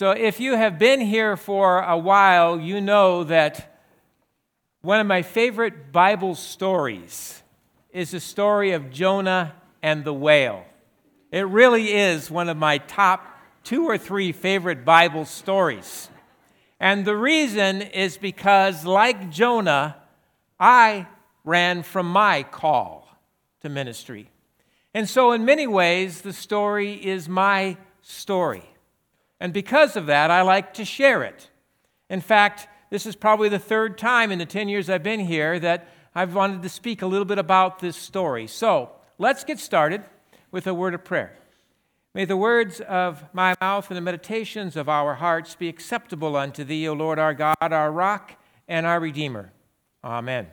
So, if you have been here for a while, you know that one of my favorite Bible stories is the story of Jonah and the whale. It really is one of my top two or three favorite Bible stories. And the reason is because, like Jonah, I ran from my call to ministry. And so, in many ways, the story is my story. And because of that, I like to share it. In fact, this is probably the third time in the 10 years I've been here that I've wanted to speak a little bit about this story. So let's get started with a word of prayer. May the words of my mouth and the meditations of our hearts be acceptable unto thee, O Lord our God, our rock and our Redeemer. Amen.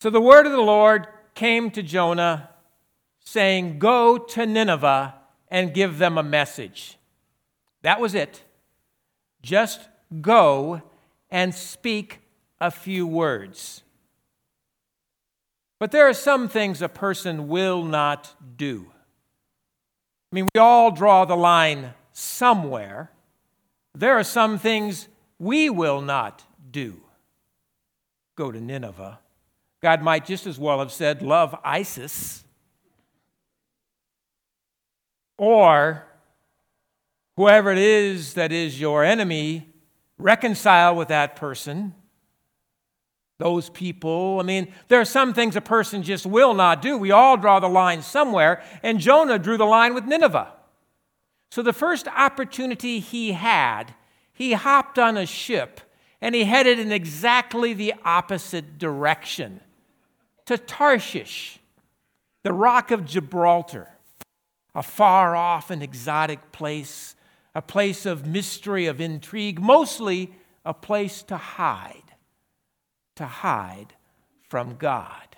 So the word of the Lord came to Jonah, saying, Go to Nineveh and give them a message. That was it. Just go and speak a few words. But there are some things a person will not do. I mean, we all draw the line somewhere. There are some things we will not do. Go to Nineveh. God might just as well have said, Love ISIS. Or whoever it is that is your enemy, reconcile with that person, those people. I mean, there are some things a person just will not do. We all draw the line somewhere, and Jonah drew the line with Nineveh. So the first opportunity he had, he hopped on a ship and he headed in exactly the opposite direction to Tarshish, the rock of Gibraltar a far off and exotic place, a place of mystery, of intrigue, mostly a place to hide, to hide from God.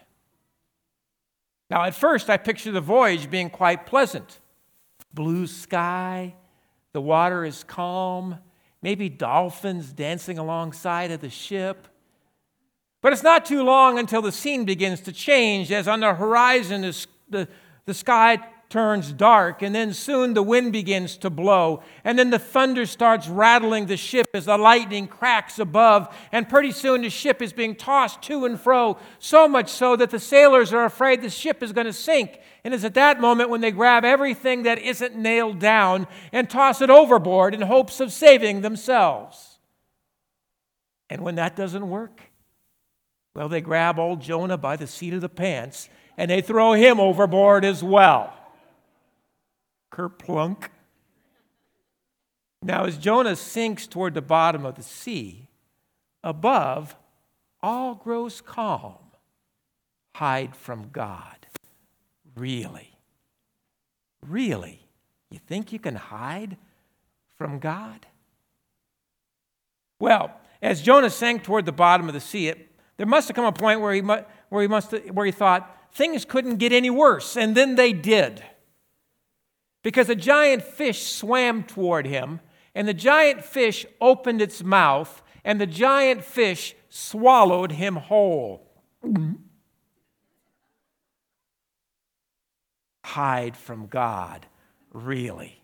Now, at first, I picture the voyage being quite pleasant blue sky, the water is calm, maybe dolphins dancing alongside of the ship. But it's not too long until the scene begins to change as on the horizon is the, the sky turns dark, and then soon the wind begins to blow, and then the thunder starts rattling the ship as the lightning cracks above, and pretty soon the ship is being tossed to and fro, so much so that the sailors are afraid the ship is going to sink. And it's at that moment when they grab everything that isn't nailed down and toss it overboard in hopes of saving themselves. And when that doesn't work, well, they grab old Jonah by the seat of the pants and they throw him overboard as well kerplunk. Now, as Jonah sinks toward the bottom of the sea, above, all grows calm. Hide from God. Really? Really? You think you can hide from God? Well, as Jonah sank toward the bottom of the sea, it, there must have come a point where he, where, he must, where he thought things couldn't get any worse, and then they did because a giant fish swam toward him, and the giant fish opened its mouth, and the giant fish swallowed him whole. Hide from God, really.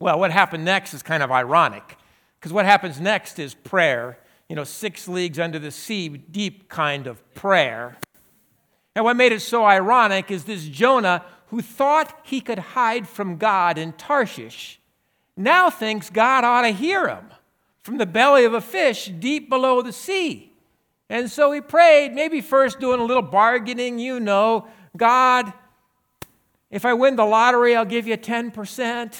Well, what happened next is kind of ironic, because what happens next is prayer, you know, six leagues under the sea, deep kind of prayer. And what made it so ironic is this Jonah who thought he could hide from God in Tarshish now thinks God ought to hear him from the belly of a fish deep below the sea. And so he prayed, maybe first doing a little bargaining, you know, God, if I win the lottery, I'll give you 10%.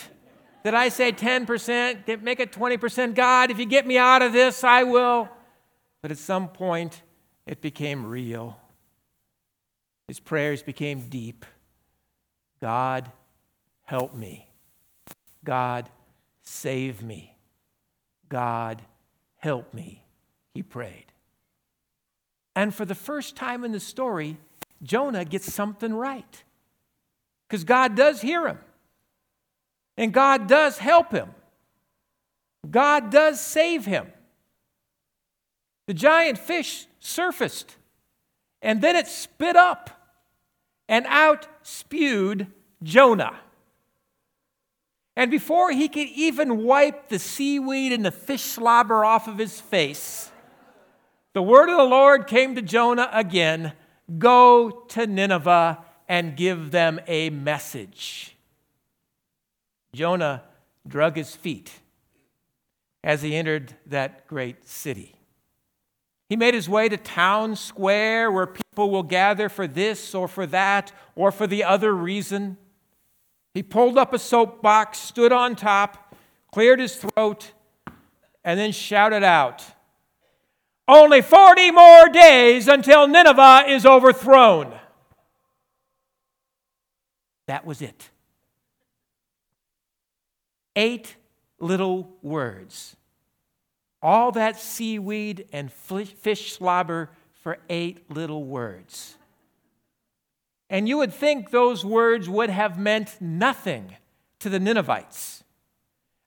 Did I say 10%? Make it 20%. God, if you get me out of this, I will. But at some point, it became real. His prayers became deep. God, help me. God, save me. God, help me. He prayed. And for the first time in the story, Jonah gets something right. Because God does hear him. And God does help him. God does save him. The giant fish surfaced, and then it spit up and out spewed Jonah. And before he could even wipe the seaweed and the fish slobber off of his face, the word of the Lord came to Jonah again Go to Nineveh and give them a message. Jonah drug his feet as he entered that great city. He made his way to town square where people will gather for this or for that or for the other reason. He pulled up a soapbox, stood on top, cleared his throat, and then shouted out, Only 40 more days until Nineveh is overthrown. That was it. Eight little words. All that seaweed and fish slobber for eight little words. And you would think those words would have meant nothing to the Ninevites.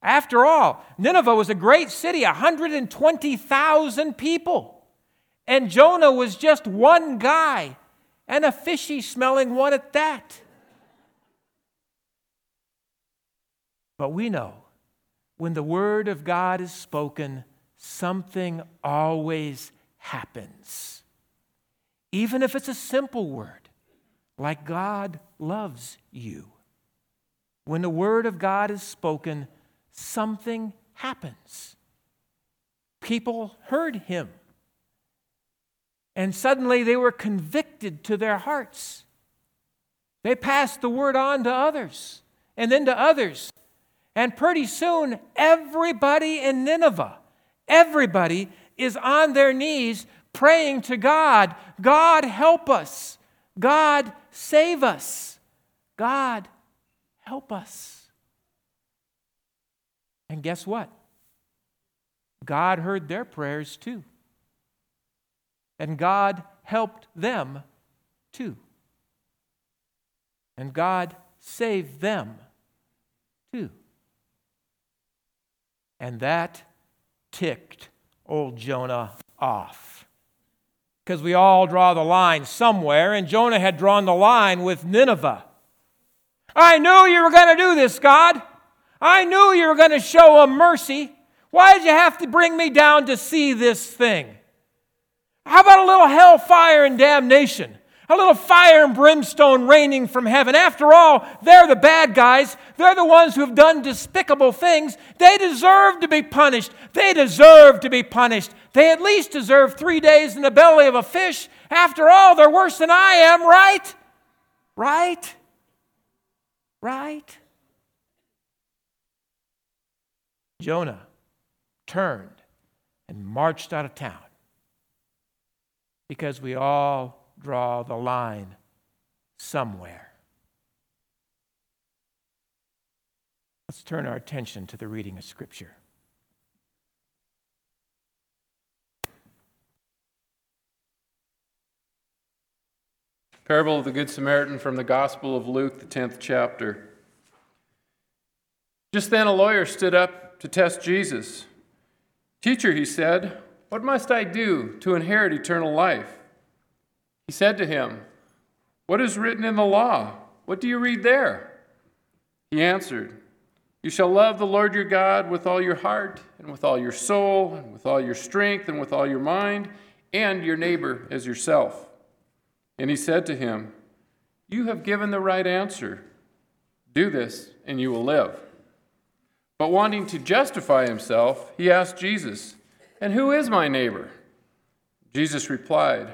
After all, Nineveh was a great city, 120,000 people. And Jonah was just one guy, and a fishy smelling one at that. But we know when the word of God is spoken, something always happens. Even if it's a simple word like God loves you. When the word of God is spoken, something happens. People heard him. And suddenly they were convicted to their hearts. They passed the word on to others, and then to others. And pretty soon, everybody in Nineveh, everybody is on their knees praying to God God, help us. God, save us. God, help us. And guess what? God heard their prayers too. And God helped them too. And God saved them too. And that ticked old Jonah off because we all draw the line somewhere, and Jonah had drawn the line with Nineveh. I knew you were going to do this, God. I knew you were going to show a mercy. Why did you have to bring me down to see this thing? How about a little hellfire and damnation? A little fire and brimstone raining from heaven. After all, they're the bad guys. They're the ones who have done despicable things. They deserve to be punished. They deserve to be punished. They at least deserve three days in the belly of a fish. After all, they're worse than I am, right? Right? Right? Jonah turned and marched out of town because we all draw the line somewhere. Let's turn our attention to the reading of Scripture. Parable of the Good Samaritan from the Gospel of Luke, the 10th chapter. Just then a lawyer stood up to test Jesus. Teacher, he said, what must I do to inherit eternal life? He said to him, What is written in the law? What do you read there? He answered, You shall love the Lord your God with all your heart, and with all your soul, and with all your strength, and with all your mind, and your neighbor as yourself. And he said to him, You have given the right answer. Do this, and you will live. But wanting to justify himself, he asked Jesus, And who is my neighbor? Jesus replied,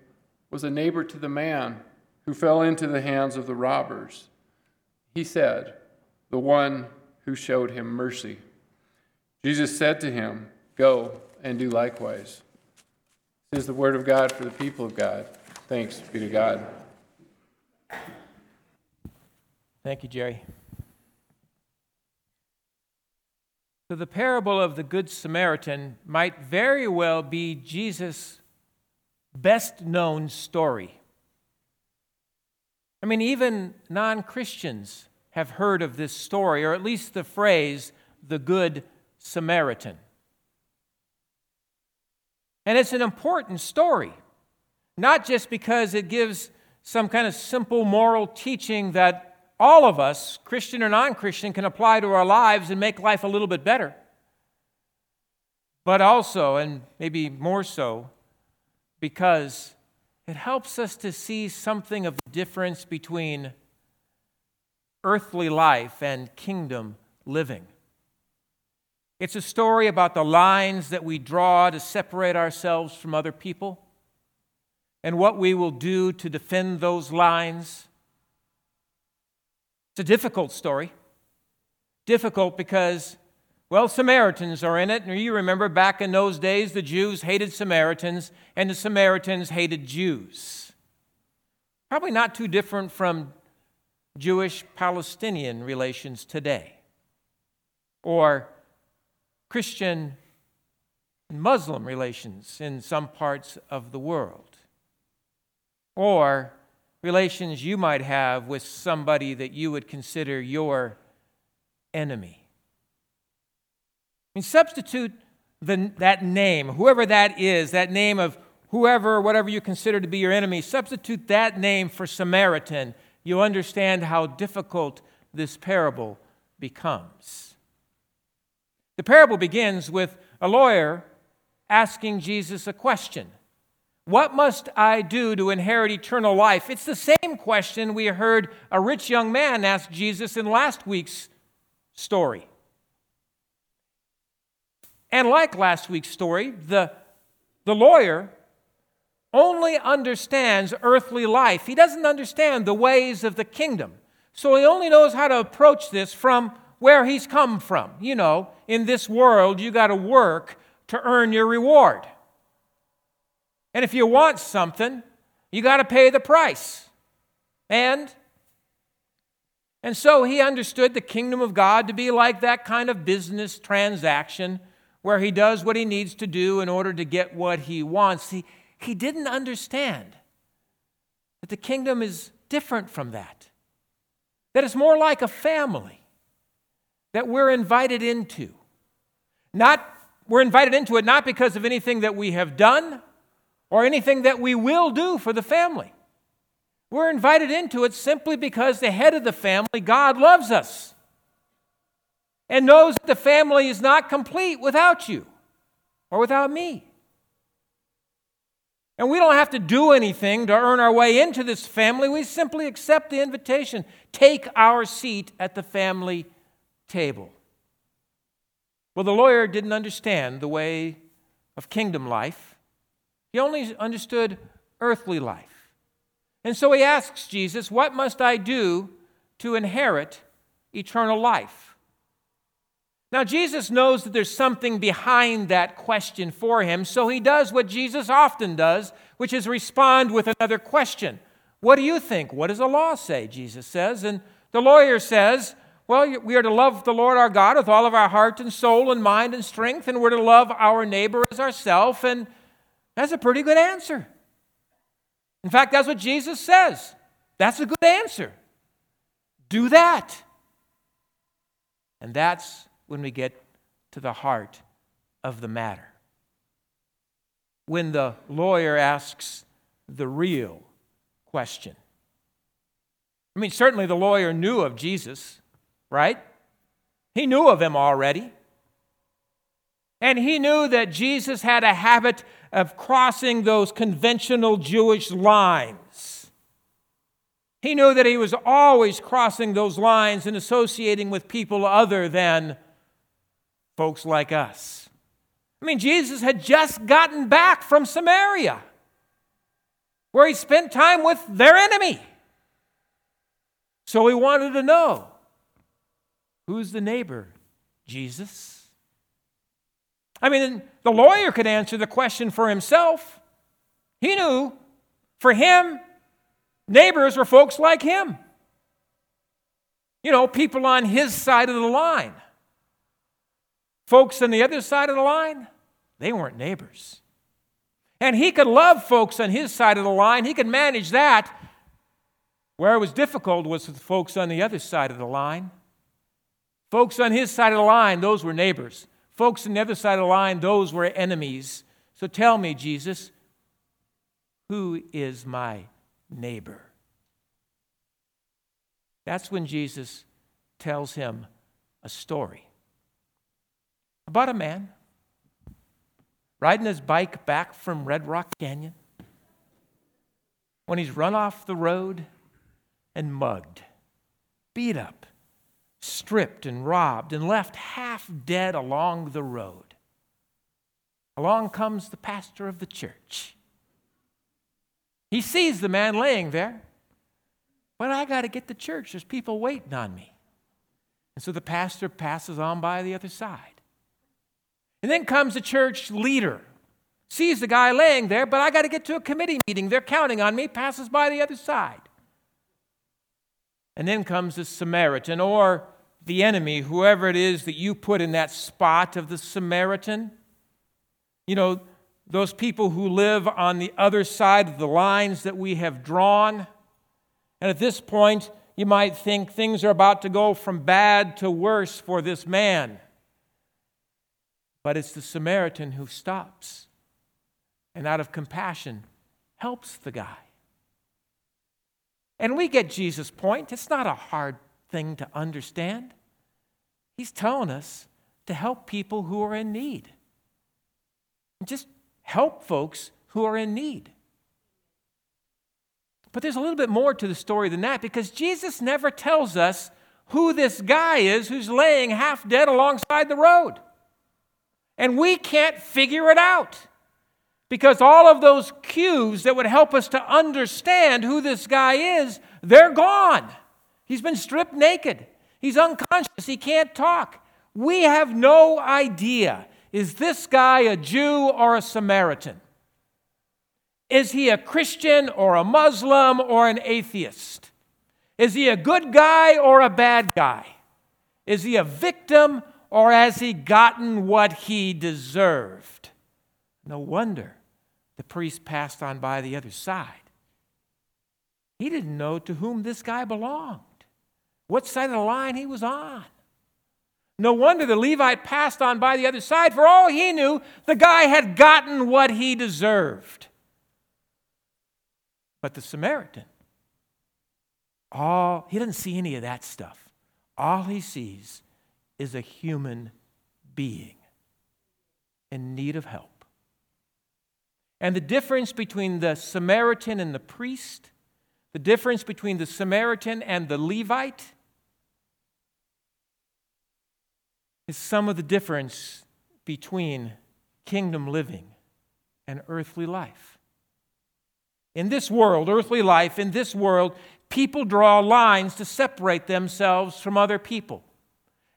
was a neighbor to the man who fell into the hands of the robbers? He said, The one who showed him mercy. Jesus said to him, Go and do likewise. This is the word of God for the people of God. Thanks be to God. Thank you, Jerry. So, the parable of the Good Samaritan might very well be Jesus' best known story. I mean, even non Christians have heard of this story, or at least the phrase, the Good Samaritan. And it's an important story, not just because it gives some kind of simple moral teaching that all of us, Christian or non Christian, can apply to our lives and make life a little bit better. But also, and maybe more so, because it helps us to see something of the difference between earthly life and kingdom living. It's a story about the lines that we draw to separate ourselves from other people and what we will do to defend those lines it's a difficult story. Difficult because, well, Samaritans are in it. And you remember back in those days, the Jews hated Samaritans and the Samaritans hated Jews. Probably not too different from Jewish Palestinian relations today or Christian Muslim relations in some parts of the world or relations you might have with somebody that you would consider your enemy. I mean, substitute the, that name, whoever that is, that name of whoever, whatever you consider to be your enemy, substitute that name for Samaritan. You'll understand how difficult this parable becomes. The parable begins with a lawyer asking Jesus a question. What must I do to inherit eternal life? It's the same question we heard a rich young man ask Jesus in last week's story. And like last week's story, the, the lawyer only understands earthly life. He doesn't understand the ways of the kingdom. So he only knows how to approach this from where he's come from. You know, in this world, you got to work to earn your reward. And if you want something, you got to pay the price. And and so he understood the kingdom of God to be like that kind of business transaction where he does what he needs to do in order to get what he wants. He, he didn't understand that the kingdom is different from that, that it's more like a family that we're invited into. Not, we're invited into it not because of anything that we have done or anything that we will do for the family. We're invited into it simply because the head of the family, God, loves us and knows that the family is not complete without you or without me. And we don't have to do anything to earn our way into this family. We simply accept the invitation. Take our seat at the family table. Well, the lawyer didn't understand the way of kingdom life. He only understood earthly life. And so he asks Jesus, What must I do to inherit eternal life? Now, Jesus knows that there's something behind that question for him, so he does what Jesus often does, which is respond with another question. What do you think? What does the law say? Jesus says. And the lawyer says, Well, we are to love the Lord our God with all of our heart and soul and mind and strength, and we're to love our neighbor as ourself. And that's a pretty good answer. In fact, that's what Jesus says. That's a good answer. Do that. And that's when we get to the heart of the matter. When the lawyer asks the real question. I mean, certainly the lawyer knew of Jesus, right? He knew of him already. And he knew that Jesus had a habit of crossing those conventional Jewish lines. He knew that he was always crossing those lines and associating with people other than folks like us. I mean, Jesus had just gotten back from Samaria, where he spent time with their enemy. So he wanted to know who's the neighbor? Jesus. I mean, the lawyer could answer the question for himself. He knew for him, neighbors were folks like him. You know, people on his side of the line. Folks on the other side of the line, they weren't neighbors. And he could love folks on his side of the line, he could manage that. Where it was difficult was with folks on the other side of the line. Folks on his side of the line, those were neighbors. Folks on the other side of the line, those were enemies. So tell me, Jesus, who is my neighbor? That's when Jesus tells him a story about a man riding his bike back from Red Rock Canyon when he's run off the road and mugged, beat up, stripped and robbed, and left half dead along the road. Along comes the pastor of the church. He sees the man laying there, but I got to get to church. There's people waiting on me. And so the pastor passes on by the other side. And then comes the church leader, sees the guy laying there, but I got to get to a committee meeting. They're counting on me, passes by the other side. And then comes the Samaritan or the enemy, whoever it is that you put in that spot of the Samaritan. You know, those people who live on the other side of the lines that we have drawn. And at this point, you might think things are about to go from bad to worse for this man. But it's the Samaritan who stops and, out of compassion, helps the guy. And we get Jesus' point. It's not a hard thing to understand. He's telling us to help people who are in need. Just help folks who are in need. But there's a little bit more to the story than that because Jesus never tells us who this guy is who's laying half dead alongside the road. And we can't figure it out because all of those cues that would help us to understand who this guy is, they're gone. He's been stripped naked, he's unconscious, he can't talk. We have no idea is this guy a Jew or a Samaritan? Is he a Christian or a Muslim or an atheist? Is he a good guy or a bad guy? Is he a victim or has he gotten what he deserved? No wonder the priest passed on by the other side. He didn't know to whom this guy belonged, what side of the line he was on. No wonder the Levite passed on by the other side. For all he knew, the guy had gotten what he deserved. But the Samaritan, all he doesn't see any of that stuff. All he sees is a human being in need of help. And the difference between the Samaritan and the priest, the difference between the Samaritan and the Levite, is some of the difference between kingdom living and earthly life. In this world, earthly life, in this world, people draw lines to separate themselves from other people.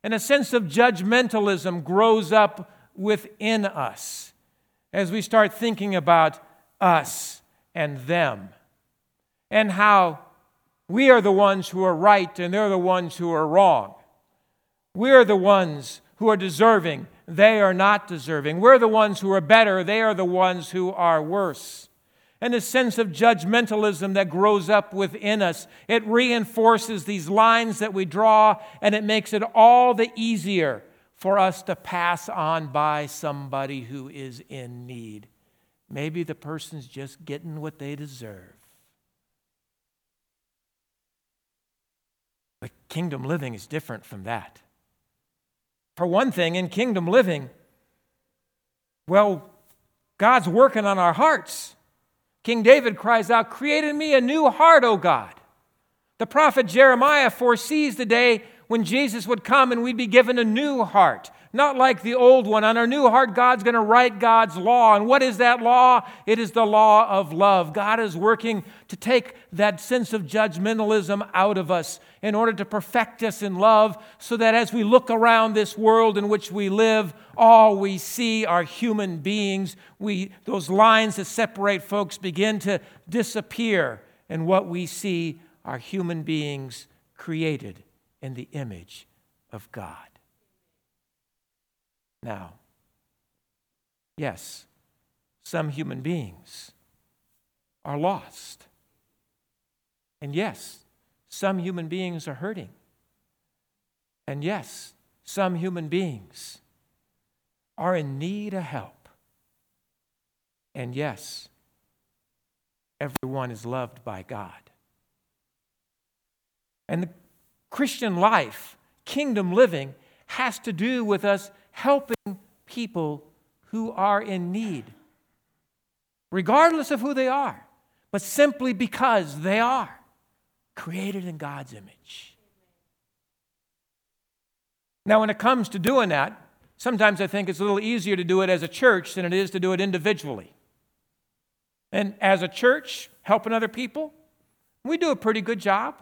And a sense of judgmentalism grows up within us as we start thinking about us and them and how we are the ones who are right and they're the ones who are wrong. We're the ones who are deserving, they are not deserving. We're the ones who are better, they are the ones who are worse and a sense of judgmentalism that grows up within us. It reinforces these lines that we draw, and it makes it all the easier for us to pass on by somebody who is in need. Maybe the person's just getting what they deserve. But kingdom living is different from that. For one thing, in kingdom living, well, God's working on our hearts. King David cries out, Create in me a new heart, O God. The prophet Jeremiah foresees the day when Jesus would come and we'd be given a new heart, not like the old one. On our new heart, God's going to write God's law. And what is that law? It is the law of love. God is working to take that sense of judgmentalism out of us in order to perfect us in love so that as we look around this world in which we live, all we see are human beings. We, those lines that separate folks begin to disappear, and what we see are human beings created in the image of God. Now, yes, some human beings are lost. And yes, some human beings are hurting. And yes, some human beings are in need of help. And yes, everyone is loved by God. And the Christian life, kingdom living, has to do with us helping people who are in need, regardless of who they are, but simply because they are created in God's image. Now, when it comes to doing that, sometimes I think it's a little easier to do it as a church than it is to do it individually. And as a church, helping other people, we do a pretty good job.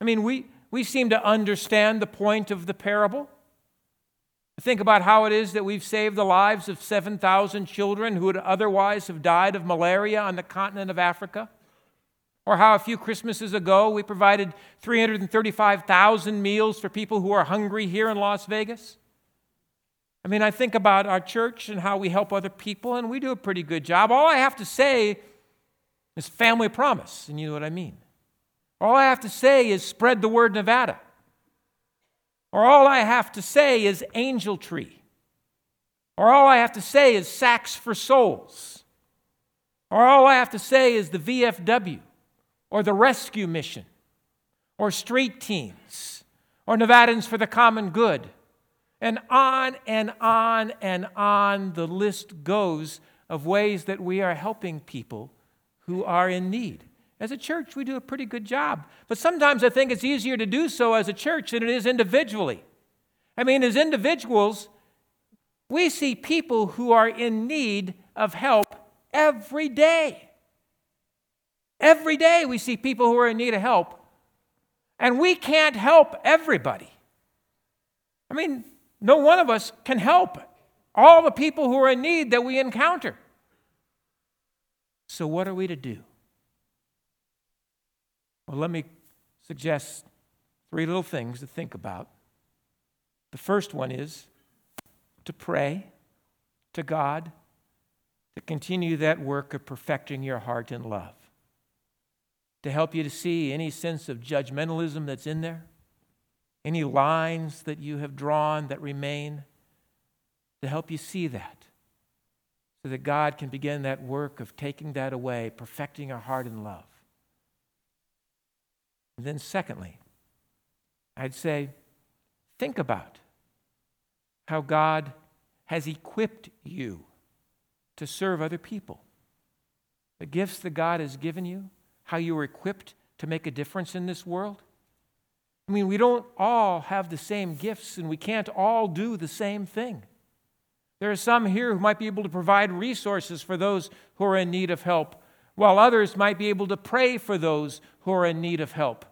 I mean, we, we seem to understand the point of the parable. Think about how it is that we've saved the lives of 7,000 children who would otherwise have died of malaria on the continent of Africa. Or how a few Christmases ago we provided 335,000 meals for people who are hungry here in Las Vegas. I mean, I think about our church and how we help other people, and we do a pretty good job. All I have to say is family promise, and you know what I mean. All I have to say is spread the word Nevada. Or all I have to say is angel tree. Or all I have to say is Sacks for Souls. Or all I have to say is the VFW or the rescue mission or street teams or Nevadans for the common good. And on and on and on the list goes of ways that we are helping people who are in need. As a church, we do a pretty good job. But sometimes I think it's easier to do so as a church than it is individually. I mean, as individuals, we see people who are in need of help every day. Every day we see people who are in need of help, and we can't help everybody. I mean, no one of us can help all the people who are in need that we encounter. So, what are we to do? Well, let me suggest three little things to think about. The first one is to pray to God to continue that work of perfecting your heart in love, to help you to see any sense of judgmentalism that's in there, any lines that you have drawn that remain, to help you see that, so that God can begin that work of taking that away, perfecting our heart in love. And then, secondly, I'd say, think about how God has equipped you to serve other people. The gifts that God has given you, how you are equipped to make a difference in this world. I mean, we don't all have the same gifts and we can't all do the same thing. There are some here who might be able to provide resources for those who are in need of help while others might be able to pray for those who are in need of help,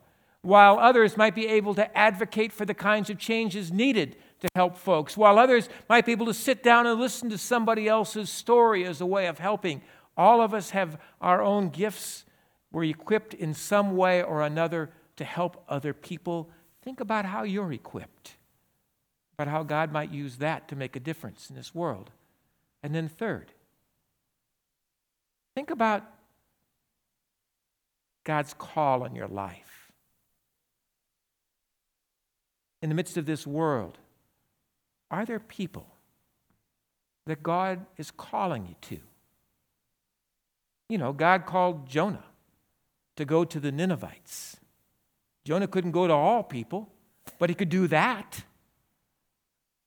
while others might be able to advocate for the kinds of changes needed to help folks, while others might be able to sit down and listen to somebody else's story as a way of helping. All of us have our own gifts. We're equipped in some way or another to help other people. Think about how you're equipped, about how God might use that to make a difference in this world. And then, third, think about God's call on your life. In the midst of this world, are there people that God is calling you to? You know, God called Jonah to go to the Ninevites. Jonah couldn't go to all people, but he could do that.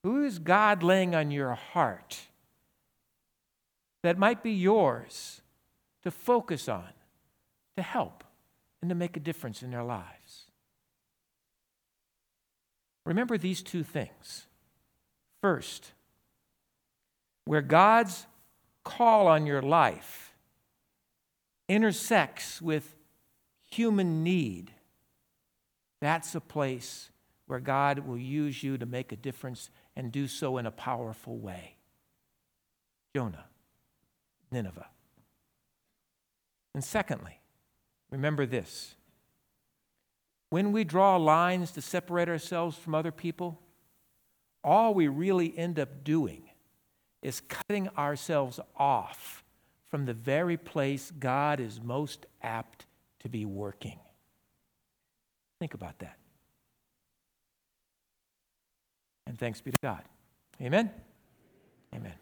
Who is God laying on your heart that might be yours to focus on, to help? And to make a difference in their lives. remember these two things. First, where God's call on your life intersects with human need, that's a place where God will use you to make a difference and do so in a powerful way. Jonah, Nineveh. And secondly, remember this when we draw lines to separate ourselves from other people, all we really end up doing is cutting ourselves off from the very place God is most apt to be working. Think about that. And thanks be to God. Amen? Amen.